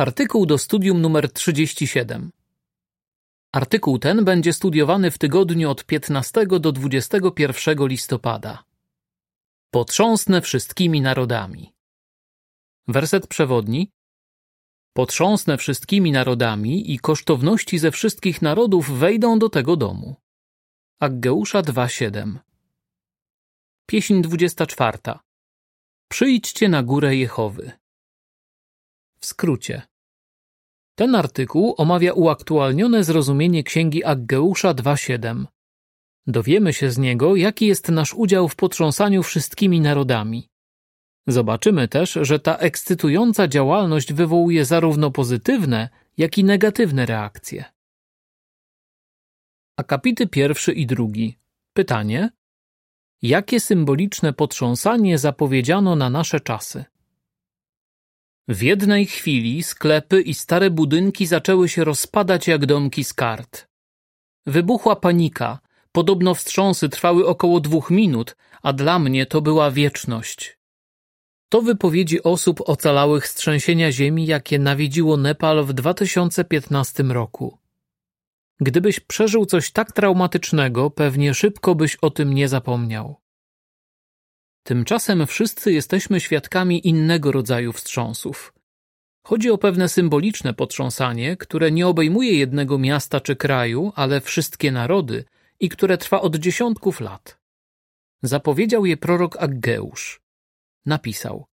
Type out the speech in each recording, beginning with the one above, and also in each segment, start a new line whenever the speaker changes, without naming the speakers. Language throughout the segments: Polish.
Artykuł do studium numer 37. Artykuł ten będzie studiowany w tygodniu od 15 do 21 listopada. Potrząsnę wszystkimi narodami. Werset przewodni. Potrząsnę wszystkimi narodami i kosztowności ze wszystkich narodów wejdą do tego domu. Aggeusza 2:7. Pieśń 24. Przyjdźcie na górę Jehowy. W skrócie. Ten artykuł omawia uaktualnione zrozumienie księgi Aggeusza 2.7. Dowiemy się z niego, jaki jest nasz udział w potrząsaniu wszystkimi narodami. Zobaczymy też, że ta ekscytująca działalność wywołuje zarówno pozytywne, jak i negatywne reakcje. Akapity pierwszy i drugi. Pytanie: Jakie symboliczne potrząsanie zapowiedziano na nasze czasy? W jednej chwili sklepy i stare budynki zaczęły się rozpadać jak domki z kart. Wybuchła panika. Podobno wstrząsy trwały około dwóch minut, a dla mnie to była wieczność. To wypowiedzi osób ocalałych z trzęsienia ziemi, jakie nawiedziło Nepal w 2015 roku. Gdybyś przeżył coś tak traumatycznego, pewnie szybko byś o tym nie zapomniał. Tymczasem wszyscy jesteśmy świadkami innego rodzaju wstrząsów. Chodzi o pewne symboliczne potrząsanie, które nie obejmuje jednego miasta czy kraju, ale wszystkie narody i które trwa od dziesiątków lat. Zapowiedział je prorok Aggeusz. Napisał: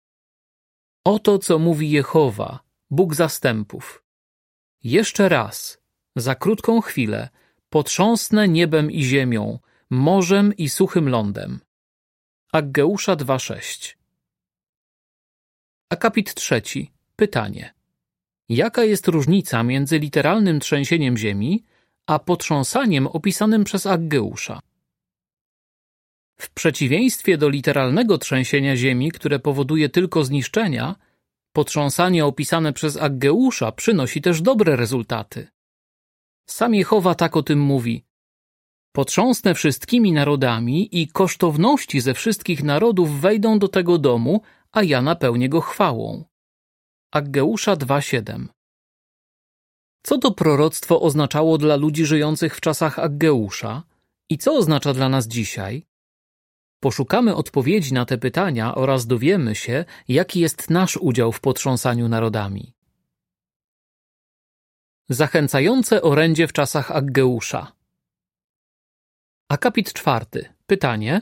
Oto co mówi Jehowa, Bóg zastępów. Jeszcze raz, za krótką chwilę, potrząsnę niebem i ziemią, morzem i suchym lądem. Aggeusza 2.6 Akapit trzeci. Pytanie. Jaka jest różnica między literalnym trzęsieniem ziemi, a potrząsaniem opisanym przez Aggeusza? W przeciwieństwie do literalnego trzęsienia ziemi, które powoduje tylko zniszczenia, potrząsanie opisane przez Aggeusza przynosi też dobre rezultaty. Sam Jehowa tak o tym mówi. Potrząsnę wszystkimi narodami i kosztowności ze wszystkich narodów wejdą do tego domu, a ja napełnię go chwałą. Aggeusza 2:7 Co to proroctwo oznaczało dla ludzi żyjących w czasach Aggeusza i co oznacza dla nas dzisiaj? Poszukamy odpowiedzi na te pytania oraz dowiemy się, jaki jest nasz udział w potrząsaniu narodami. Zachęcające orędzie w czasach Aggeusza Akapit czwarty. Pytanie.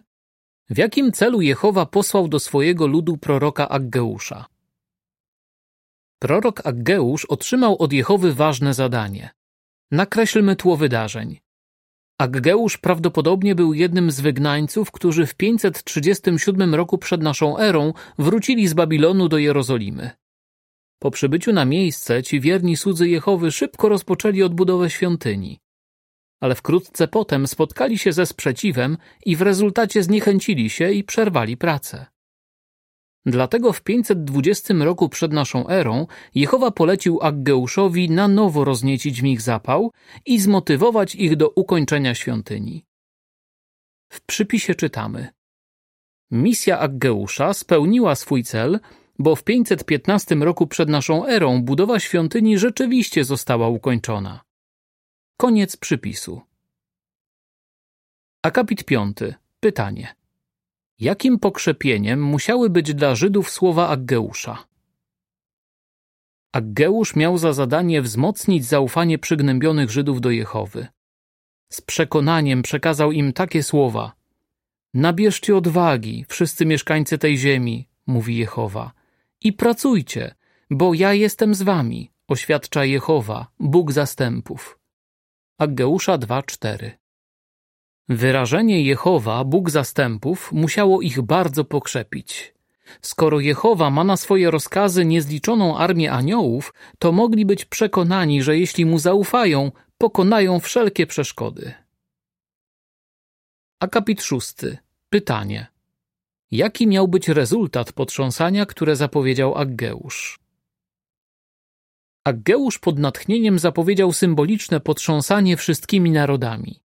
W jakim celu Jehowa posłał do swojego ludu proroka Aggeusza? Prorok Aggeusz otrzymał od Jehowy ważne zadanie. Nakreślmy tło wydarzeń. Aggeusz prawdopodobnie był jednym z wygnańców, którzy w 537 roku przed naszą erą wrócili z Babilonu do Jerozolimy. Po przybyciu na miejsce ci wierni słudzy Jehowy szybko rozpoczęli odbudowę świątyni ale wkrótce potem spotkali się ze sprzeciwem i w rezultacie zniechęcili się i przerwali pracę. Dlatego w 520 roku przed naszą erą Jehowa polecił Aggeuszowi na nowo rozniecić w nich zapał i zmotywować ich do ukończenia świątyni. W przypisie czytamy Misja Aggeusza spełniła swój cel, bo w 515 roku przed naszą erą budowa świątyni rzeczywiście została ukończona. Koniec przypisu. Akapit piąty. Pytanie. Jakim pokrzepieniem musiały być dla Żydów słowa Aggeusza? Aggeusz miał za zadanie wzmocnić zaufanie przygnębionych Żydów do Jehowy. Z przekonaniem przekazał im takie słowa. Nabierzcie odwagi, wszyscy mieszkańcy tej ziemi, mówi Jehowa, i pracujcie, bo ja jestem z wami, oświadcza Jehowa, Bóg zastępów. Aggeusza 2:4 Wyrażenie Jehowa, Bóg zastępów, musiało ich bardzo pokrzepić. Skoro Jehowa ma na swoje rozkazy niezliczoną armię aniołów, to mogli być przekonani, że jeśli mu zaufają, pokonają wszelkie przeszkody. Akapit szósty. Pytanie. Jaki miał być rezultat potrząsania, które zapowiedział Aggeusz? Aggeusz pod natchnieniem zapowiedział symboliczne potrząsanie wszystkimi narodami.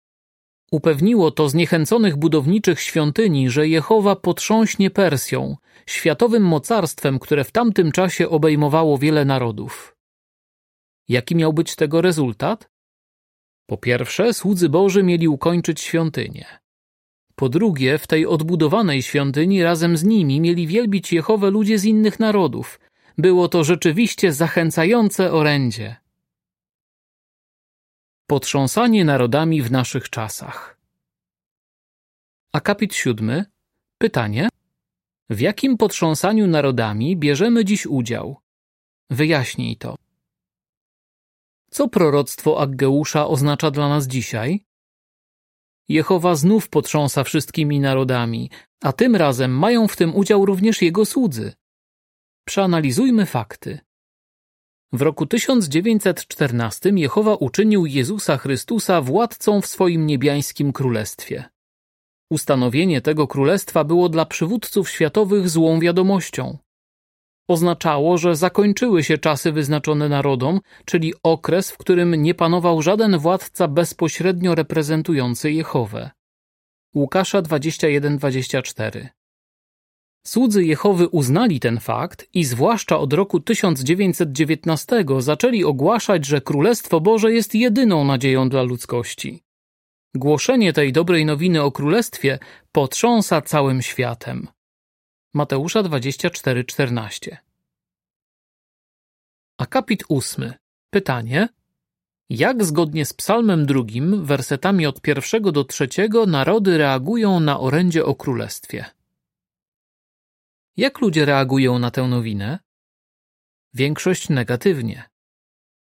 Upewniło to zniechęconych budowniczych świątyni, że Jehowa potrząśnie Persją, światowym mocarstwem, które w tamtym czasie obejmowało wiele narodów. Jaki miał być tego rezultat? Po pierwsze, słudzy Boży mieli ukończyć świątynię. Po drugie, w tej odbudowanej świątyni razem z nimi mieli wielbić Jehowę ludzie z innych narodów. Było to rzeczywiście zachęcające orędzie. Potrząsanie narodami w naszych czasach. Akapit siódmy. Pytanie. W jakim potrząsaniu narodami bierzemy dziś udział? Wyjaśnij to. Co proroctwo Aggeusza oznacza dla nas dzisiaj? Jehowa znów potrząsa wszystkimi narodami, a tym razem mają w tym udział również jego słudzy. Przeanalizujmy fakty. W roku 1914 Jehowa uczynił Jezusa Chrystusa władcą w swoim niebiańskim królestwie. Ustanowienie tego królestwa było dla przywódców światowych złą wiadomością. Oznaczało, że zakończyły się czasy wyznaczone narodom, czyli okres, w którym nie panował żaden władca bezpośrednio reprezentujący Jehowę. Łukasza 21-24 Słudzy Jehowy uznali ten fakt i zwłaszcza od roku 1919 zaczęli ogłaszać, że Królestwo Boże jest jedyną nadzieją dla ludzkości. Głoszenie tej dobrej nowiny o Królestwie potrząsa całym światem. Mateusza 24:14. Akapit ósmy. Pytanie: Jak zgodnie z Psalmem drugim, wersetami od pierwszego do trzeciego, narody reagują na orędzie o królestwie? Jak ludzie reagują na tę nowinę? Większość negatywnie.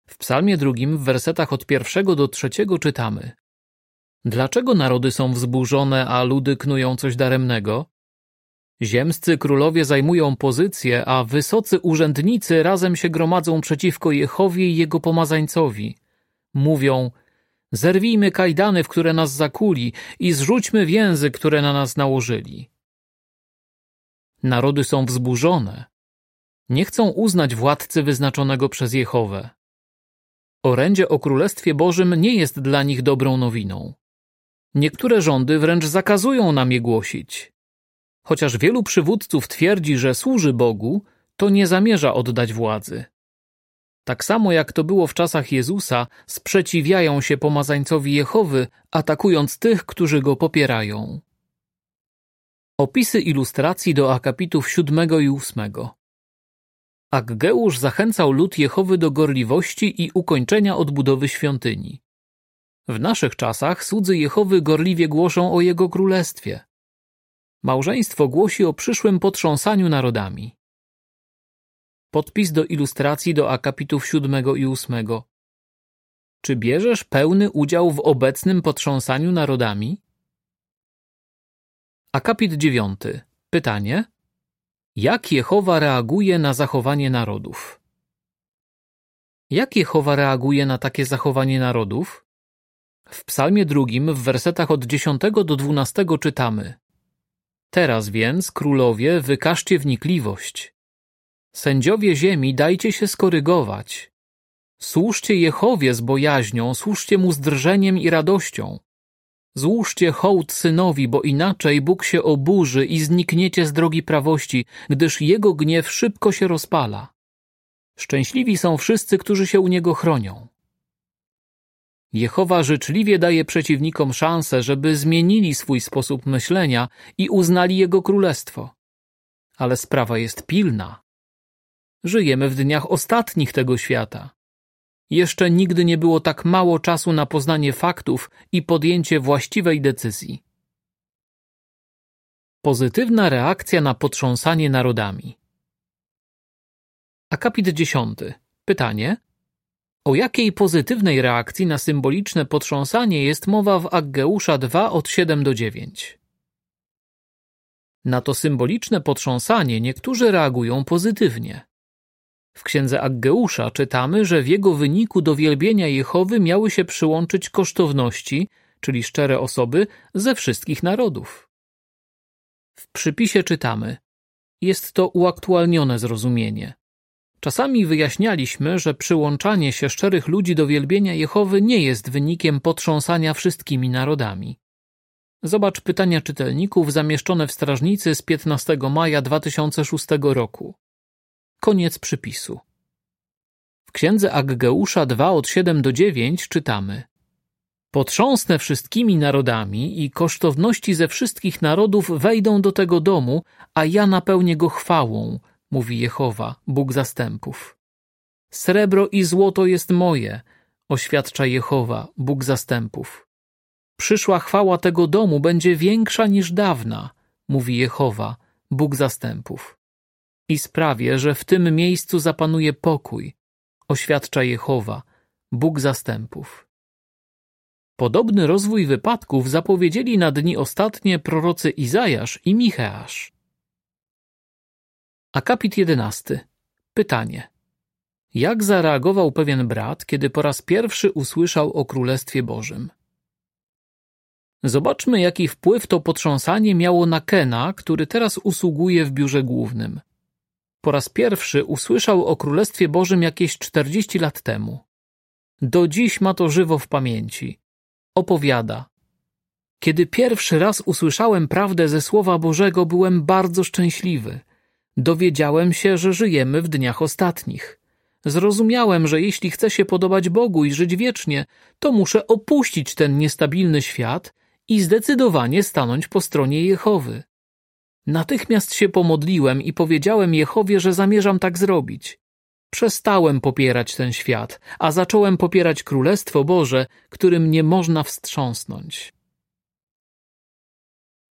W Psalmie drugim, w wersetach od pierwszego do trzeciego czytamy: Dlaczego narody są wzburzone, a ludy knują coś daremnego? Ziemscy królowie zajmują pozycję, a wysocy urzędnicy razem się gromadzą przeciwko Jehowie i jego pomazańcowi. Mówią, zerwijmy kajdany, w które nas zakuli i zrzućmy więzy, które na nas nałożyli. Narody są wzburzone. Nie chcą uznać władcy wyznaczonego przez Jehowę. Orędzie o Królestwie Bożym nie jest dla nich dobrą nowiną. Niektóre rządy wręcz zakazują nam je głosić. Chociaż wielu przywódców twierdzi, że służy Bogu, to nie zamierza oddać władzy. Tak samo jak to było w czasach Jezusa, sprzeciwiają się pomazańcowi Jehowy, atakując tych, którzy go popierają. Opisy ilustracji do akapitów siódmego i ósmego. Aggeusz zachęcał lud Jehowy do gorliwości i ukończenia odbudowy świątyni. W naszych czasach słudzy Jehowy gorliwie głoszą o jego królestwie. Małżeństwo głosi o przyszłym potrząsaniu narodami. Podpis do ilustracji do akapitów siódmego i ósmego. Czy bierzesz pełny udział w obecnym potrząsaniu narodami? Akapit dziewiąty. Pytanie. Jak Jehowa reaguje na zachowanie narodów? Jak Jehowa reaguje na takie zachowanie narodów? W psalmie drugim w wersetach od 10 do 12 czytamy Teraz więc, królowie, wykażcie wnikliwość. Sędziowie ziemi, dajcie się skorygować. Służcie Jehowie z bojaźnią, służcie Mu z drżeniem i radością. Złóżcie hołd synowi, bo inaczej Bóg się oburzy i znikniecie z drogi prawości, gdyż Jego gniew szybko się rozpala. Szczęśliwi są wszyscy, którzy się u Niego chronią. Jehowa życzliwie daje przeciwnikom szansę, żeby zmienili swój sposób myślenia i uznali Jego królestwo. Ale sprawa jest pilna. Żyjemy w dniach ostatnich tego świata. Jeszcze nigdy nie było tak mało czasu na poznanie faktów i podjęcie właściwej decyzji. Pozytywna reakcja na potrząsanie narodami. Akapit 10. Pytanie: o jakiej pozytywnej reakcji na symboliczne potrząsanie jest mowa w Aggeusza 2 od 7 do 9? Na to symboliczne potrząsanie niektórzy reagują pozytywnie. W księdze Aggeusza czytamy, że w jego wyniku do wielbienia Jehowy miały się przyłączyć kosztowności, czyli szczere osoby, ze wszystkich narodów. W przypisie czytamy: Jest to uaktualnione zrozumienie. Czasami wyjaśnialiśmy, że przyłączanie się szczerych ludzi do wielbienia Jehowy nie jest wynikiem potrząsania wszystkimi narodami. Zobacz pytania czytelników zamieszczone w strażnicy z 15 maja 2006 roku. Koniec przypisu. W księdze Aggeusza 2 od 7 do 9 czytamy Potrząsnę wszystkimi narodami i kosztowności ze wszystkich narodów wejdą do tego domu, a ja napełnię go chwałą, mówi Jehowa, Bóg zastępów. Srebro i złoto jest moje, oświadcza Jehowa, Bóg zastępów. Przyszła chwała tego domu będzie większa niż dawna, mówi Jehowa, Bóg zastępów. I sprawię, że w tym miejscu zapanuje pokój, oświadcza Jehowa, Bóg zastępów. Podobny rozwój wypadków zapowiedzieli na dni ostatnie prorocy Izajasz i Micheasz. Akapit jedenasty. Pytanie. Jak zareagował pewien brat, kiedy po raz pierwszy usłyszał o Królestwie Bożym? Zobaczmy, jaki wpływ to potrząsanie miało na Kena, który teraz usługuje w biurze głównym. Po raz pierwszy usłyszał o Królestwie Bożym jakieś 40 lat temu. Do dziś ma to żywo w pamięci. Opowiada. Kiedy pierwszy raz usłyszałem prawdę ze Słowa Bożego, byłem bardzo szczęśliwy. Dowiedziałem się, że żyjemy w dniach ostatnich. Zrozumiałem, że jeśli chcę się podobać Bogu i żyć wiecznie, to muszę opuścić ten niestabilny świat i zdecydowanie stanąć po stronie Jehowy. Natychmiast się pomodliłem i powiedziałem Jehowie, że zamierzam tak zrobić. Przestałem popierać ten świat, a zacząłem popierać Królestwo Boże, którym nie można wstrząsnąć.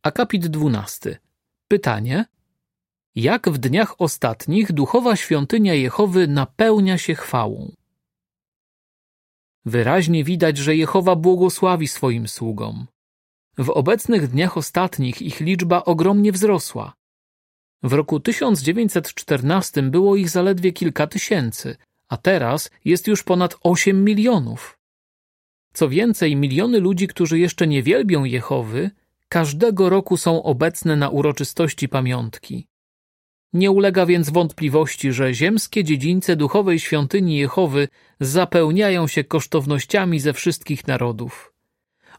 Akapit dwunasty. Pytanie. Jak w dniach ostatnich duchowa świątynia Jehowy napełnia się chwałą? Wyraźnie widać, że Jehowa błogosławi swoim sługom. W obecnych dniach ostatnich ich liczba ogromnie wzrosła. W roku 1914 było ich zaledwie kilka tysięcy, a teraz jest już ponad 8 milionów. Co więcej, miliony ludzi, którzy jeszcze nie wielbią Jehowy, każdego roku są obecne na uroczystości pamiątki. Nie ulega więc wątpliwości, że ziemskie dziedzińce duchowej świątyni Jehowy zapełniają się kosztownościami ze wszystkich narodów.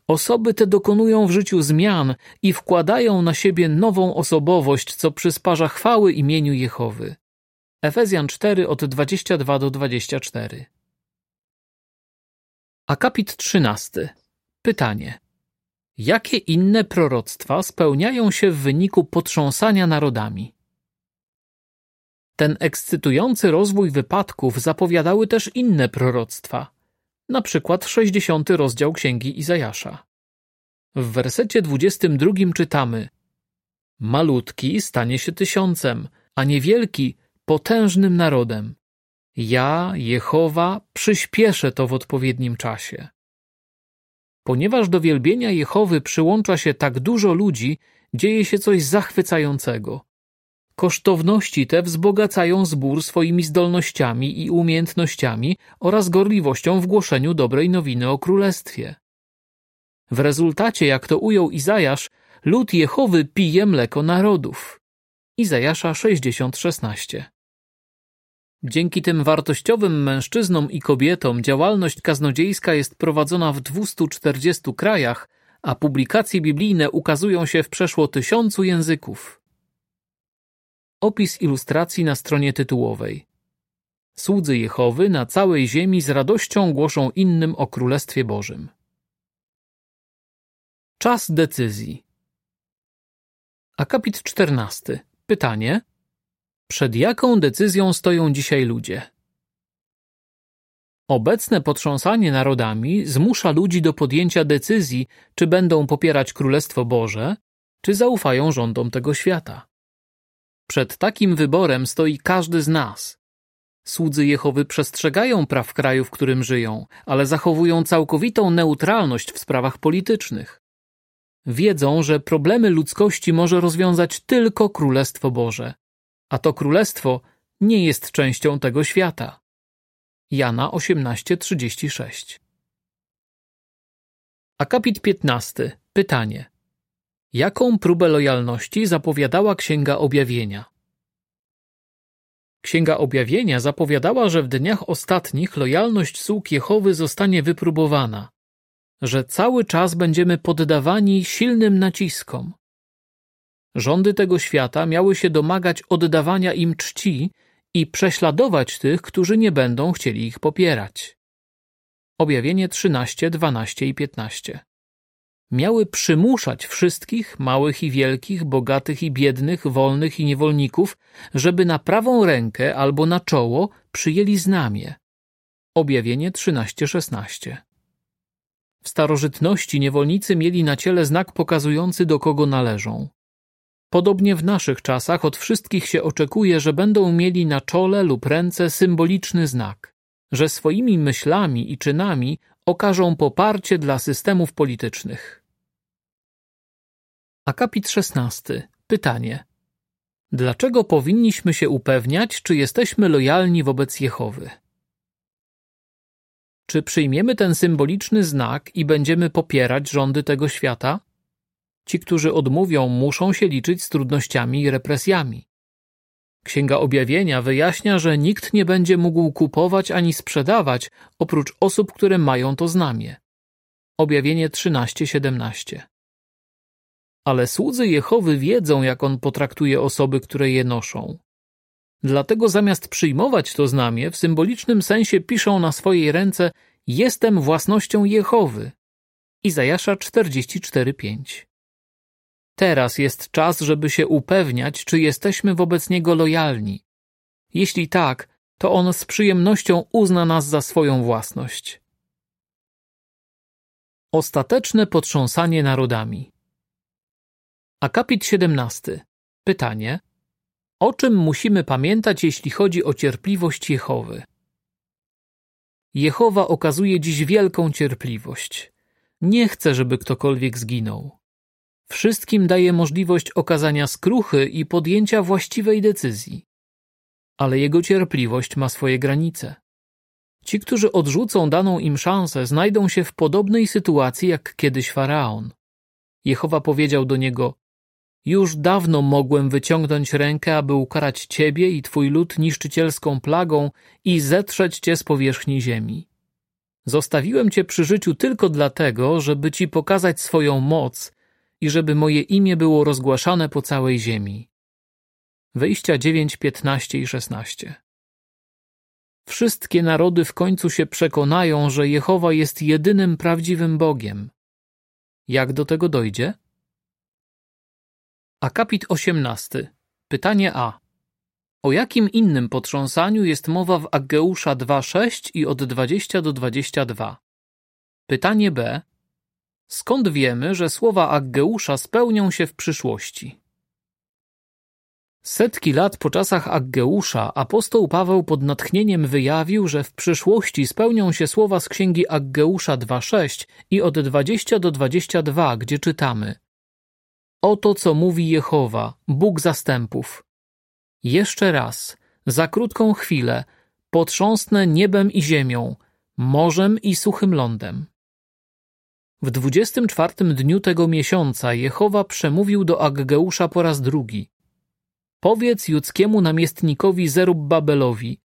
Osoby te dokonują w życiu zmian i wkładają na siebie nową osobowość, co przysparza chwały imieniu Jehowy. Efezjan 4 od 22 do 24. Akapit 13. Pytanie. Jakie inne proroctwa spełniają się w wyniku potrząsania narodami? Ten ekscytujący rozwój wypadków zapowiadały też inne proroctwa – na przykład 60 rozdział Księgi Izajasza. W wersecie 22 czytamy Malutki stanie się tysiącem, a niewielki potężnym narodem. Ja, Jehowa, przyspieszę to w odpowiednim czasie. Ponieważ do wielbienia Jehowy przyłącza się tak dużo ludzi, dzieje się coś zachwycającego. Kosztowności te wzbogacają zbór swoimi zdolnościami i umiejętnościami oraz gorliwością w głoszeniu dobrej nowiny o królestwie. W rezultacie, jak to ujął Izajasz, lud Jehowy pije mleko narodów. Izajasza 60:16. Dzięki tym wartościowym mężczyznom i kobietom działalność kaznodziejska jest prowadzona w 240 krajach, a publikacje biblijne ukazują się w przeszło tysiącu języków. Opis ilustracji na stronie tytułowej. Słudzy Jehowy na całej ziemi z radością głoszą innym o Królestwie Bożym. Czas decyzji. Akapit 14. Pytanie. Przed jaką decyzją stoją dzisiaj ludzie? Obecne potrząsanie narodami zmusza ludzi do podjęcia decyzji, czy będą popierać Królestwo Boże, czy zaufają rządom tego świata. Przed takim wyborem stoi każdy z nas. Słudzy Jehowy przestrzegają praw kraju, w którym żyją, ale zachowują całkowitą neutralność w sprawach politycznych. Wiedzą, że problemy ludzkości może rozwiązać tylko Królestwo Boże, a to Królestwo nie jest częścią tego świata. Jana 18:36 Akapit 15. Pytanie. Jaką próbę lojalności zapowiadała Księga Objawienia? Księga Objawienia zapowiadała, że w dniach ostatnich lojalność sług Jehowy zostanie wypróbowana, że cały czas będziemy poddawani silnym naciskom. Rządy tego świata miały się domagać oddawania im czci i prześladować tych, którzy nie będą chcieli ich popierać. Objawienie 13, 12 i 15 miały przymuszać wszystkich, małych i wielkich, bogatych i biednych, wolnych i niewolników, żeby na prawą rękę albo na czoło przyjęli znamie. Objawienie 13:16. W starożytności niewolnicy mieli na ciele znak pokazujący do kogo należą. Podobnie w naszych czasach od wszystkich się oczekuje, że będą mieli na czole lub ręce symboliczny znak, że swoimi myślami i czynami okażą poparcie dla systemów politycznych. Akapit 16. Pytanie. Dlaczego powinniśmy się upewniać, czy jesteśmy lojalni wobec Jehowy? Czy przyjmiemy ten symboliczny znak i będziemy popierać rządy tego świata? Ci, którzy odmówią, muszą się liczyć z trudnościami i represjami. Księga Objawienia wyjaśnia, że nikt nie będzie mógł kupować ani sprzedawać oprócz osób, które mają to znamie. Objawienie 13:17 ale słudzy Jehowy wiedzą, jak on potraktuje osoby, które je noszą. Dlatego zamiast przyjmować to znamie, w symbolicznym sensie piszą na swojej ręce Jestem własnością Jehowy. Izajasza 44:5. Teraz jest czas, żeby się upewniać, czy jesteśmy wobec Niego lojalni. Jeśli tak, to On z przyjemnością uzna nas za swoją własność. Ostateczne potrząsanie narodami. Akapit 17. Pytanie. O czym musimy pamiętać, jeśli chodzi o cierpliwość Jehowy? Jehowa okazuje dziś wielką cierpliwość. Nie chce, żeby ktokolwiek zginął. Wszystkim daje możliwość okazania skruchy i podjęcia właściwej decyzji. Ale jego cierpliwość ma swoje granice. Ci, którzy odrzucą daną im szansę, znajdą się w podobnej sytuacji jak kiedyś faraon. Jehowa powiedział do niego: już dawno mogłem wyciągnąć rękę, aby ukarać ciebie i twój lud niszczycielską plagą i zetrzeć cię z powierzchni ziemi. Zostawiłem cię przy życiu tylko dlatego, żeby ci pokazać swoją moc i żeby moje imię było rozgłaszane po całej ziemi. Wyjścia 9, 15 i 16 Wszystkie narody w końcu się przekonają, że Jehowa jest jedynym prawdziwym Bogiem. Jak do tego dojdzie? Akapit 18. Pytanie A. O jakim innym potrząsaniu jest mowa w Aggeusza 2.6 i od 20 do 22? Pytanie B. Skąd wiemy, że słowa Aggeusza spełnią się w przyszłości? Setki lat po czasach Aggeusza apostoł Paweł pod natchnieniem wyjawił, że w przyszłości spełnią się słowa z księgi Aggeusza 2.6 i od 20 do 22, gdzie czytamy – Oto co mówi Jehowa, Bóg zastępów. Jeszcze raz, za krótką chwilę, potrząsnę niebem i ziemią, morzem i suchym lądem. W dwudziestym czwartym dniu tego miesiąca Jehowa przemówił do Aggeusza po raz drugi. Powiedz judzkiemu namiestnikowi Zerubbabelowi,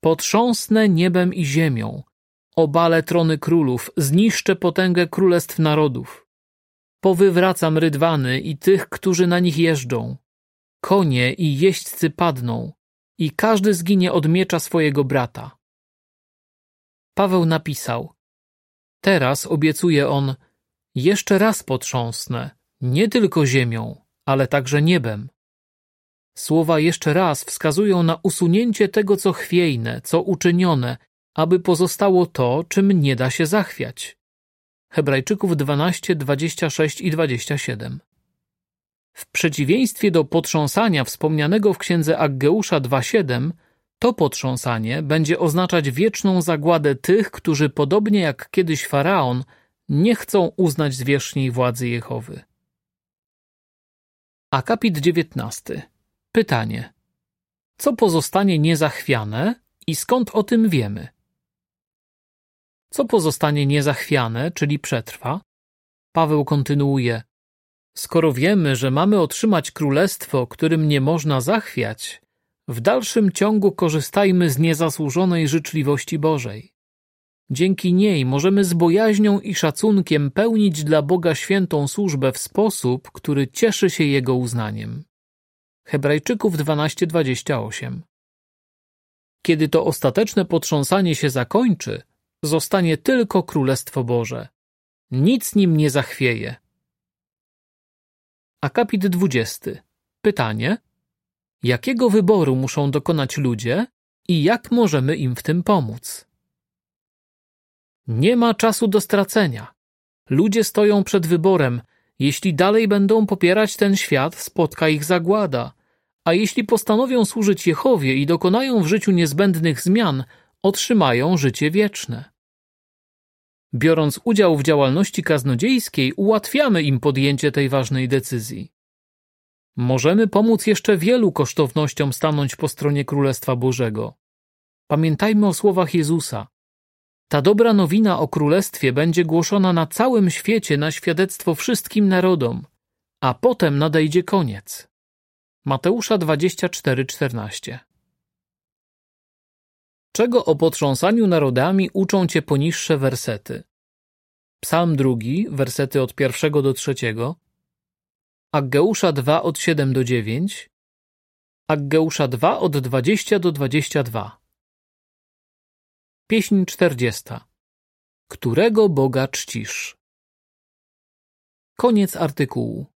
potrząsnę niebem i ziemią, obalę trony królów, zniszczę potęgę królestw narodów. Powywracam rydwany i tych, którzy na nich jeżdżą. Konie i jeźdźcy padną, i każdy zginie od miecza swojego brata. Paweł napisał: Teraz obiecuje on: Jeszcze raz potrząsnę, nie tylko ziemią, ale także niebem. Słowa jeszcze raz wskazują na usunięcie tego, co chwiejne, co uczynione, aby pozostało to, czym nie da się zachwiać. Hebrajczyków 12, 26 i 27. W przeciwieństwie do potrząsania wspomnianego w księdze Aggeusza 2.7, to potrząsanie będzie oznaczać wieczną zagładę tych, którzy podobnie jak kiedyś faraon, nie chcą uznać zwierzchniej władzy Jehowy. Akapit 19. Pytanie. Co pozostanie niezachwiane i skąd o tym wiemy? Co pozostanie niezachwiane, czyli przetrwa? Paweł kontynuuje. Skoro wiemy, że mamy otrzymać królestwo, którym nie można zachwiać, w dalszym ciągu korzystajmy z niezasłużonej życzliwości Bożej. Dzięki niej możemy z bojaźnią i szacunkiem pełnić dla Boga świętą służbę w sposób, który cieszy się Jego uznaniem. Hebrajczyków 12:28 Kiedy to ostateczne potrząsanie się zakończy, zostanie tylko Królestwo Boże. Nic nim nie zachwieje. Akapit 20. Pytanie: Jakiego wyboru muszą dokonać ludzie i jak możemy im w tym pomóc? Nie ma czasu do stracenia. Ludzie stoją przed wyborem. Jeśli dalej będą popierać ten świat, spotka ich zagłada. A jeśli postanowią służyć Jehowie i dokonają w życiu niezbędnych zmian, otrzymają życie wieczne. Biorąc udział w działalności kaznodziejskiej, ułatwiamy im podjęcie tej ważnej decyzji. Możemy pomóc jeszcze wielu kosztownościom stanąć po stronie Królestwa Bożego. Pamiętajmy o słowach Jezusa. Ta dobra nowina o Królestwie będzie głoszona na całym świecie na świadectwo wszystkim narodom, a potem nadejdzie koniec. Mateusza 24:14 Czego o potrząsaniu narodami uczą cię poniższe wersety? Psalm drugi, wersety od pierwszego do trzeciego, Aggeusza 2 od 7 do 9, Aggeusza 2 od 20 do 22. Pieśń 40. Którego Boga czcisz? Koniec artykułu.